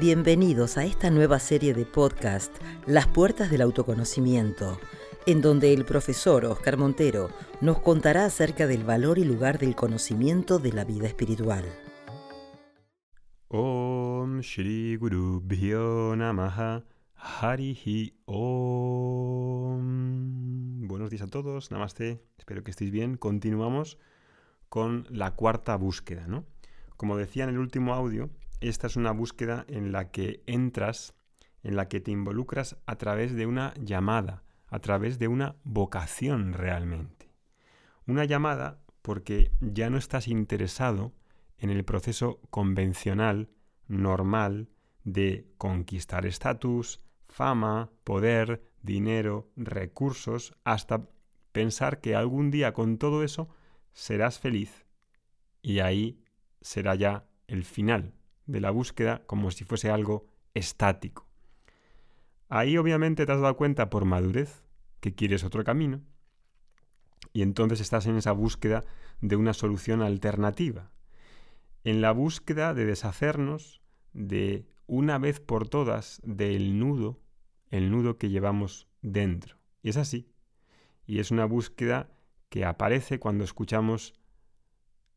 Bienvenidos a esta nueva serie de podcast, Las Puertas del Autoconocimiento, en donde el profesor Oscar Montero nos contará acerca del valor y lugar del conocimiento de la vida espiritual. Om Shri Guru Namaha Harihi Om. Buenos días a todos, namaste, espero que estéis bien. Continuamos con la cuarta búsqueda, ¿no? Como decía en el último audio, esta es una búsqueda en la que entras, en la que te involucras a través de una llamada, a través de una vocación realmente. Una llamada porque ya no estás interesado en el proceso convencional, normal, de conquistar estatus, fama, poder, dinero, recursos, hasta pensar que algún día con todo eso serás feliz y ahí será ya el final de la búsqueda como si fuese algo estático. Ahí obviamente te has dado cuenta por madurez que quieres otro camino y entonces estás en esa búsqueda de una solución alternativa, en la búsqueda de deshacernos de una vez por todas del nudo, el nudo que llevamos dentro. Y es así. Y es una búsqueda que aparece cuando escuchamos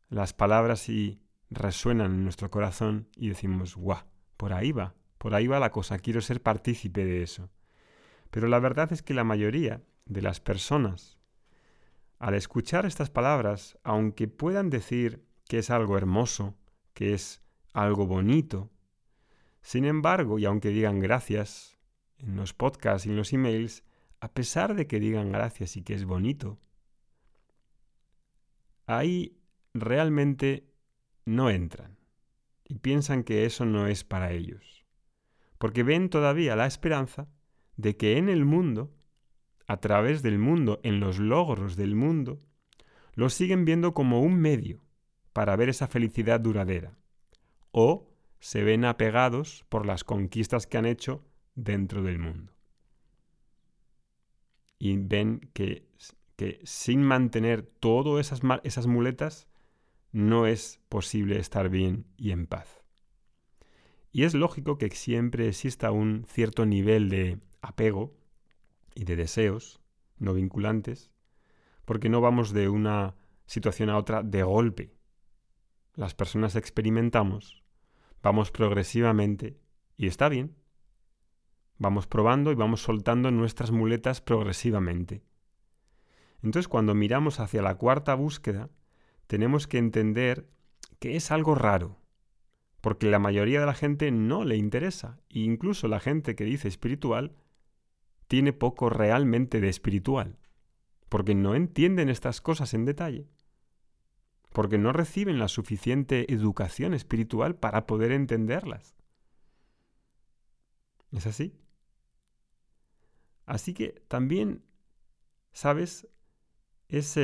las palabras y resuenan en nuestro corazón y decimos, guau, por ahí va, por ahí va la cosa, quiero ser partícipe de eso. Pero la verdad es que la mayoría de las personas, al escuchar estas palabras, aunque puedan decir que es algo hermoso, que es algo bonito, sin embargo, y aunque digan gracias en los podcasts y en los emails, a pesar de que digan gracias y que es bonito, ahí realmente no entran y piensan que eso no es para ellos, porque ven todavía la esperanza de que en el mundo, a través del mundo, en los logros del mundo, lo siguen viendo como un medio para ver esa felicidad duradera, o se ven apegados por las conquistas que han hecho dentro del mundo. Y ven que, sin mantener todas esas muletas, no es posible estar bien y en paz. Y es lógico que siempre exista un cierto nivel de apego y de deseos no vinculantes, porque no vamos de una situación a otra de golpe. Las personas experimentamos, vamos progresivamente y está bien. Vamos probando y vamos soltando nuestras muletas progresivamente. Entonces cuando miramos hacia la cuarta búsqueda, tenemos que entender que es algo raro, porque la mayoría de la gente no le interesa, e incluso la gente que dice espiritual tiene poco realmente de espiritual, porque no entienden estas cosas en detalle, porque no reciben la suficiente educación espiritual para poder entenderlas. ¿Es así? Así que también, ¿sabes? Es,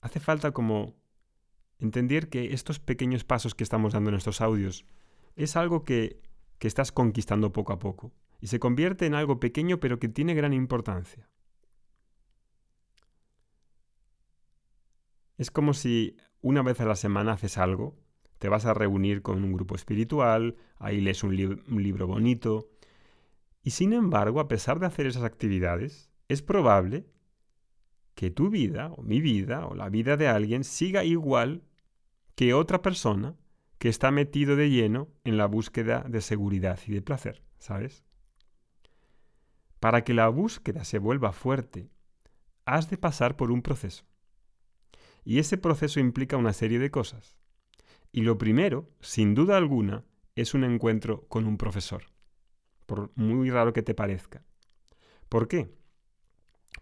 hace falta como entender que estos pequeños pasos que estamos dando en estos audios es algo que, que estás conquistando poco a poco y se convierte en algo pequeño pero que tiene gran importancia. Es como si una vez a la semana haces algo, te vas a reunir con un grupo espiritual, ahí lees un, un libro bonito, y sin embargo, a pesar de hacer esas actividades, es probable que tu vida o mi vida o la vida de alguien siga igual que otra persona que está metido de lleno en la búsqueda de seguridad y de placer, ¿sabes? Para que la búsqueda se vuelva fuerte, has de pasar por un proceso. Y ese proceso implica una serie de cosas. Y lo primero, sin duda alguna, es un encuentro con un profesor, por muy raro que te parezca. ¿Por qué?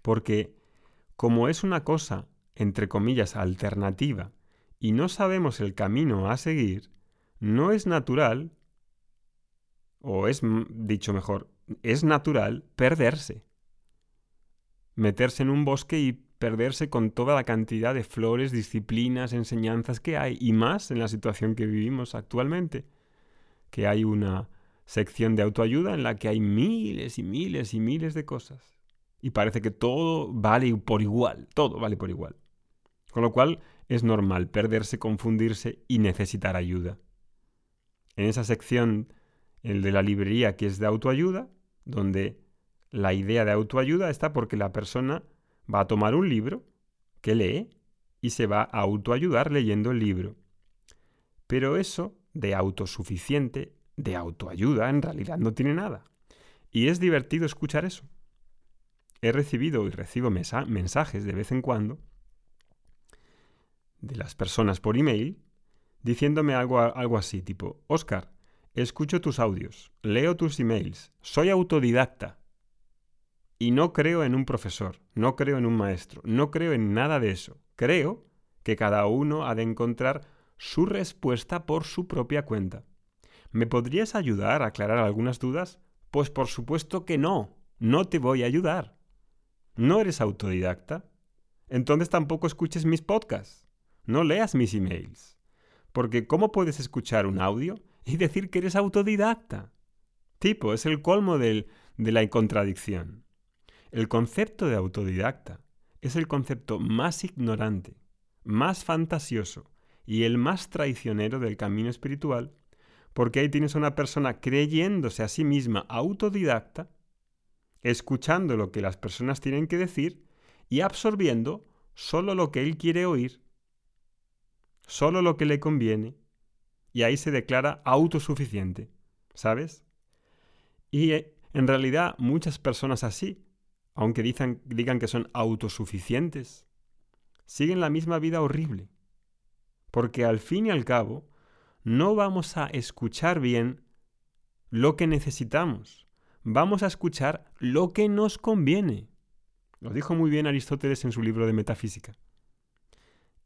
Porque como es una cosa, entre comillas, alternativa, y no sabemos el camino a seguir, no es natural, o es dicho mejor, es natural perderse. Meterse en un bosque y perderse con toda la cantidad de flores, disciplinas, enseñanzas que hay, y más en la situación que vivimos actualmente, que hay una sección de autoayuda en la que hay miles y miles y miles de cosas y parece que todo vale por igual, todo vale por igual. Con lo cual es normal perderse, confundirse y necesitar ayuda. En esa sección, el de la librería que es de autoayuda, donde la idea de autoayuda está porque la persona va a tomar un libro que lee y se va a autoayudar leyendo el libro. Pero eso de autosuficiente, de autoayuda, en realidad no tiene nada. Y es divertido escuchar eso. He recibido y recibo mensajes de vez en cuando de las personas por email diciéndome algo, algo así, tipo, Oscar, escucho tus audios, leo tus emails, soy autodidacta. Y no creo en un profesor, no creo en un maestro, no creo en nada de eso. Creo que cada uno ha de encontrar su respuesta por su propia cuenta. ¿Me podrías ayudar a aclarar algunas dudas? Pues por supuesto que no, no te voy a ayudar. ¿No eres autodidacta? Entonces tampoco escuches mis podcasts, no leas mis emails. Porque ¿cómo puedes escuchar un audio y decir que eres autodidacta? Tipo, es el colmo de la contradicción. El concepto de autodidacta es el concepto más ignorante, más fantasioso y el más traicionero del camino espiritual porque ahí tienes a una persona creyéndose a sí misma autodidacta, escuchando lo que las personas tienen que decir y absorbiendo solo lo que él quiere oír, solo lo que le conviene, y ahí se declara autosuficiente, ¿sabes? Y eh, en realidad muchas personas así, aunque digan que son autosuficientes, siguen la misma vida horrible, porque al fin y al cabo, no vamos a escuchar bien lo que necesitamos. Vamos a escuchar lo que nos conviene. Lo dijo muy bien Aristóteles en su libro de Metafísica.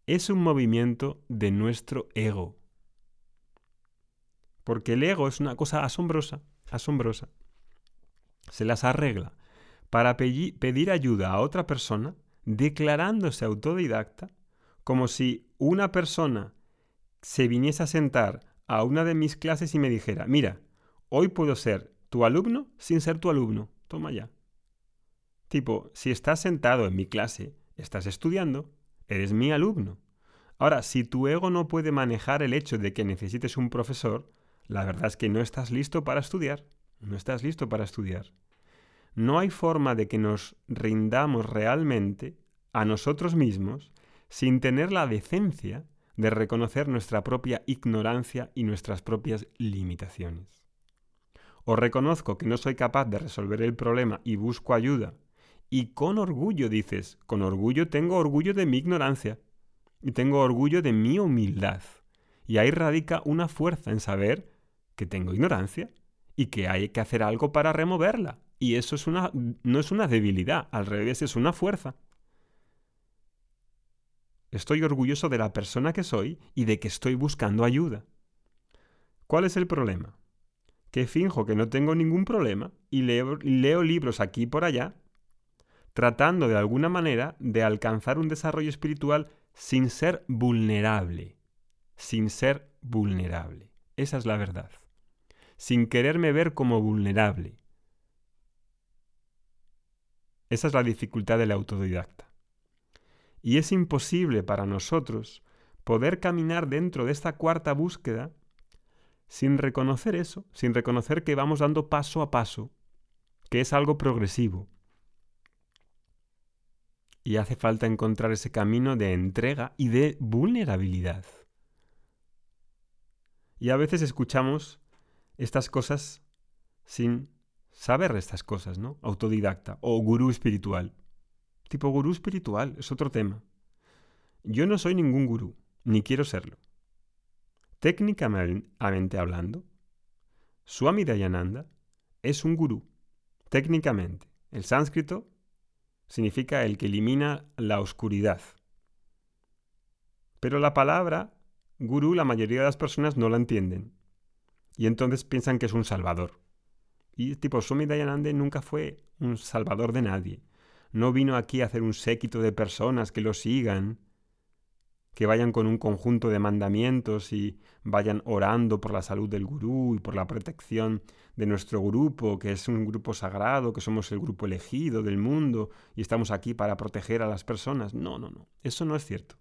Es un movimiento de nuestro ego. Porque el ego es una cosa asombrosa, asombrosa. Se las arregla para pedir ayuda a otra persona declarándose autodidacta como si una persona se viniese a sentar a una de mis clases y me dijera, mira, hoy puedo ser tu alumno sin ser tu alumno. Toma ya. Tipo, si estás sentado en mi clase, estás estudiando, eres mi alumno. Ahora, si tu ego no puede manejar el hecho de que necesites un profesor, la verdad es que no estás listo para estudiar. No estás listo para estudiar. No hay forma de que nos rindamos realmente a nosotros mismos sin tener la decencia de reconocer nuestra propia ignorancia y nuestras propias limitaciones. O reconozco que no soy capaz de resolver el problema y busco ayuda. Y con orgullo dices, con orgullo tengo orgullo de mi ignorancia y tengo orgullo de mi humildad. Y ahí radica una fuerza en saber que tengo ignorancia y que hay que hacer algo para removerla. Y eso es una, no es una debilidad, al revés, es una fuerza. Estoy orgulloso de la persona que soy y de que estoy buscando ayuda. ¿Cuál es el problema? Que finjo que no tengo ningún problema y leo, libros aquí y por allá, tratando de alguna manera de alcanzar un desarrollo espiritual sin ser vulnerable. Sin ser vulnerable. Esa es la verdad. Sin quererme ver como vulnerable. Esa es la dificultad del autodidacta. Y es imposible para nosotros poder caminar dentro de esta cuarta búsqueda sin reconocer eso, sin reconocer que vamos dando paso a paso, que es algo progresivo. Y hace falta encontrar ese camino de entrega y de vulnerabilidad. Y a veces escuchamos estas cosas sin saber estas cosas, ¿no? Autodidacta o gurú espiritual. Tipo gurú espiritual, es otro tema. Yo no soy ningún gurú, ni quiero serlo. Técnicamente hablando, Swami Dayananda es un gurú, técnicamente. El sánscrito significa el que elimina la oscuridad. Pero la palabra gurú la mayoría de las personas no la entienden. Y entonces piensan que es un salvador. Y tipo, Swami Dayananda nunca fue un salvador de nadie. No vino aquí a hacer un séquito de personas que lo sigan, que vayan con un conjunto de mandamientos y vayan orando por la salud del gurú y por la protección de nuestro grupo, que es un grupo sagrado, que somos el grupo elegido del mundo y estamos aquí para proteger a las personas. No, no, no, eso no es cierto.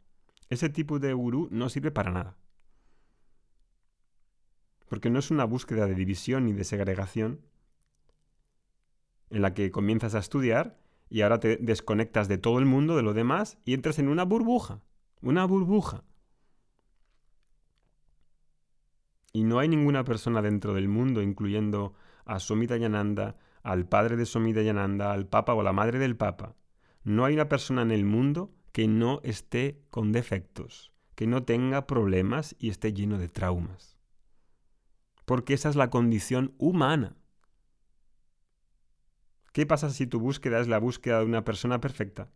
Ese tipo de gurú no sirve para nada. Porque no es una búsqueda de división ni de segregación en la que comienzas a estudiar y ahora te desconectas de todo el mundo, de lo demás, y entras en una burbuja. Una burbuja. Y no hay ninguna persona dentro del mundo, incluyendo a Somita Yananda, al padre de Somita Yananda, al papa o a la madre del papa. No hay una persona en el mundo que no esté con defectos, que no tenga problemas y esté lleno de traumas. Porque esa es la condición humana. ¿Qué pasa si tu búsqueda es la búsqueda de una persona perfecta?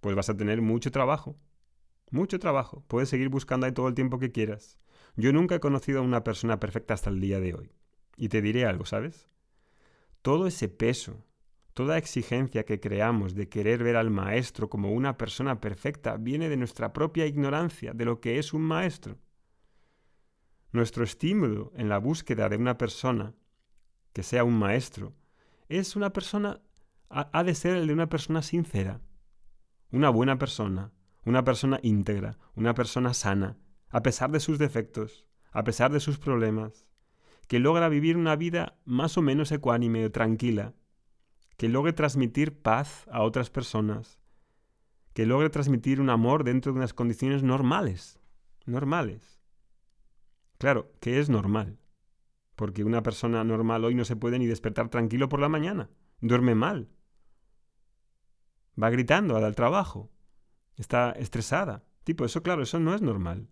Pues vas a tener mucho trabajo. Mucho trabajo. Puedes seguir buscando ahí todo el tiempo que quieras. Yo nunca he conocido a una persona perfecta hasta el día de hoy. Y te diré algo, ¿sabes? Todo ese peso, toda exigencia que creamos de querer ver al maestro como una persona perfecta viene de nuestra propia ignorancia de lo que es un maestro. Nuestro estímulo en la búsqueda de una persona que sea un maestro es una persona, ha de ser el de una persona sincera, una buena persona, una persona íntegra, una persona sana, a pesar de sus defectos, a pesar de sus problemas, que logra vivir una vida más o menos ecuánime o tranquila, que logre transmitir paz a otras personas, que logre transmitir un amor dentro de unas condiciones normales, normales. Claro, que es normal, porque una persona normal hoy no se puede ni despertar tranquilo por la mañana, duerme mal, va gritando al trabajo, está estresada. Tipo, eso claro, eso no es normal.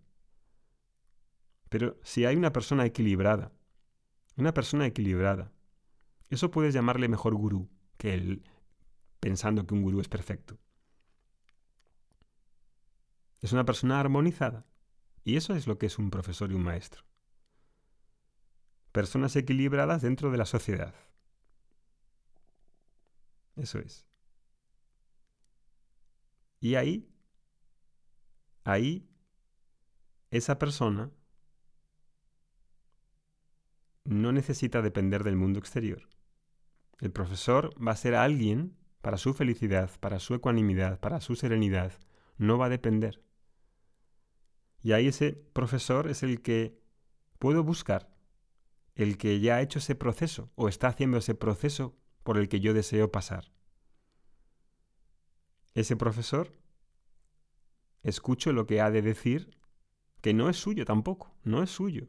Pero si hay una persona equilibrada, una persona equilibrada, eso puedes llamarle mejor gurú que él pensando que un gurú es perfecto. Es una persona armonizada. Y eso es lo que es un profesor y un maestro. Personas equilibradas dentro de la sociedad. Eso es. Y ahí, ahí, esa persona no necesita depender del mundo exterior. El profesor va a ser alguien para su felicidad, para su ecuanimidad, para su serenidad. No va a depender. Y ahí ese profesor es el que puedo buscar, el que ya ha hecho ese proceso o está haciendo ese proceso por el que yo deseo pasar. Ese profesor, escucho lo que ha de decir, que no es suyo tampoco, no es suyo.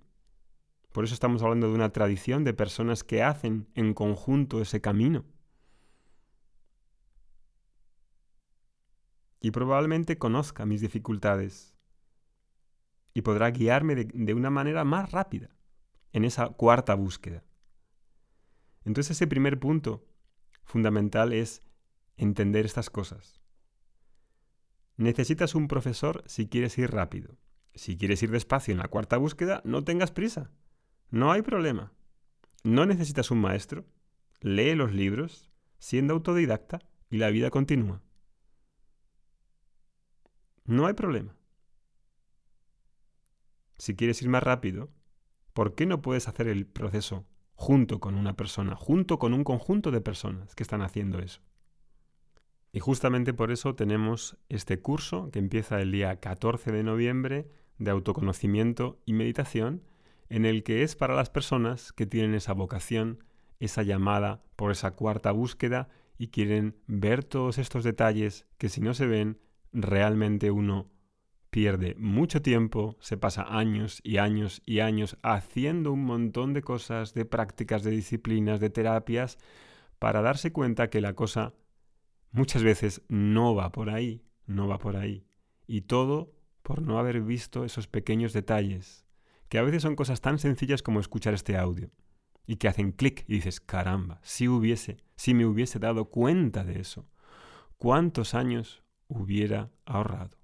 Por eso estamos hablando de una tradición de personas que hacen en conjunto ese camino. Y probablemente conozca mis dificultades y podrá guiarme de, una manera más rápida en esa cuarta búsqueda. Entonces ese primer punto fundamental es entender estas cosas. Necesitas un profesor si quieres ir rápido. Si quieres ir despacio en la cuarta búsqueda, no tengas prisa. No hay problema. No necesitas un maestro. Lee los libros, siendo autodidacta, y la vida continúa. No hay problema. Si quieres ir más rápido, ¿por qué no puedes hacer el proceso junto con una persona, junto con un conjunto de personas que están haciendo eso? Y justamente por eso tenemos este curso que empieza el día 14 de noviembre de autoconocimiento y meditación en el que es para las personas que tienen esa vocación, esa llamada por esa cuarta búsqueda y quieren ver todos estos detalles que si no se ven, realmente uno pierde mucho tiempo, se pasa años y años y años haciendo un montón de cosas, de prácticas, de disciplinas, de terapias, para darse cuenta que la cosa muchas veces no va por ahí, no va por ahí. Y todo por no haber visto esos pequeños detalles, que a veces son cosas tan sencillas como escuchar este audio y que hacen clic y dices, caramba, si hubiese, si me hubiese dado cuenta de eso, ¿cuántos años hubiera ahorrado?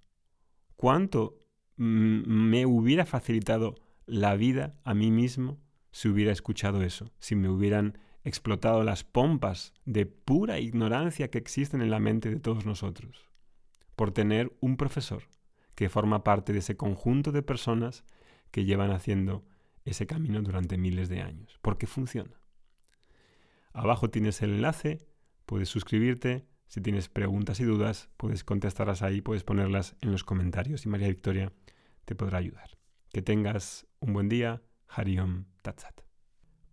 ¿Cuánto me hubiera facilitado la vida a mí mismo si hubiera escuchado eso, si me hubieran explotado las pompas de pura ignorancia que existen en la mente de todos nosotros, por tener un profesor que forma parte de ese conjunto de personas que llevan haciendo ese camino durante miles de años, porque funciona. Abajo tienes el enlace, puedes suscribirte, Si tienes preguntas y dudas, puedes contestarlas ahí, puedes ponerlas en los comentarios y María Victoria te podrá ayudar. Que tengas un buen día. Hariom Tatsat.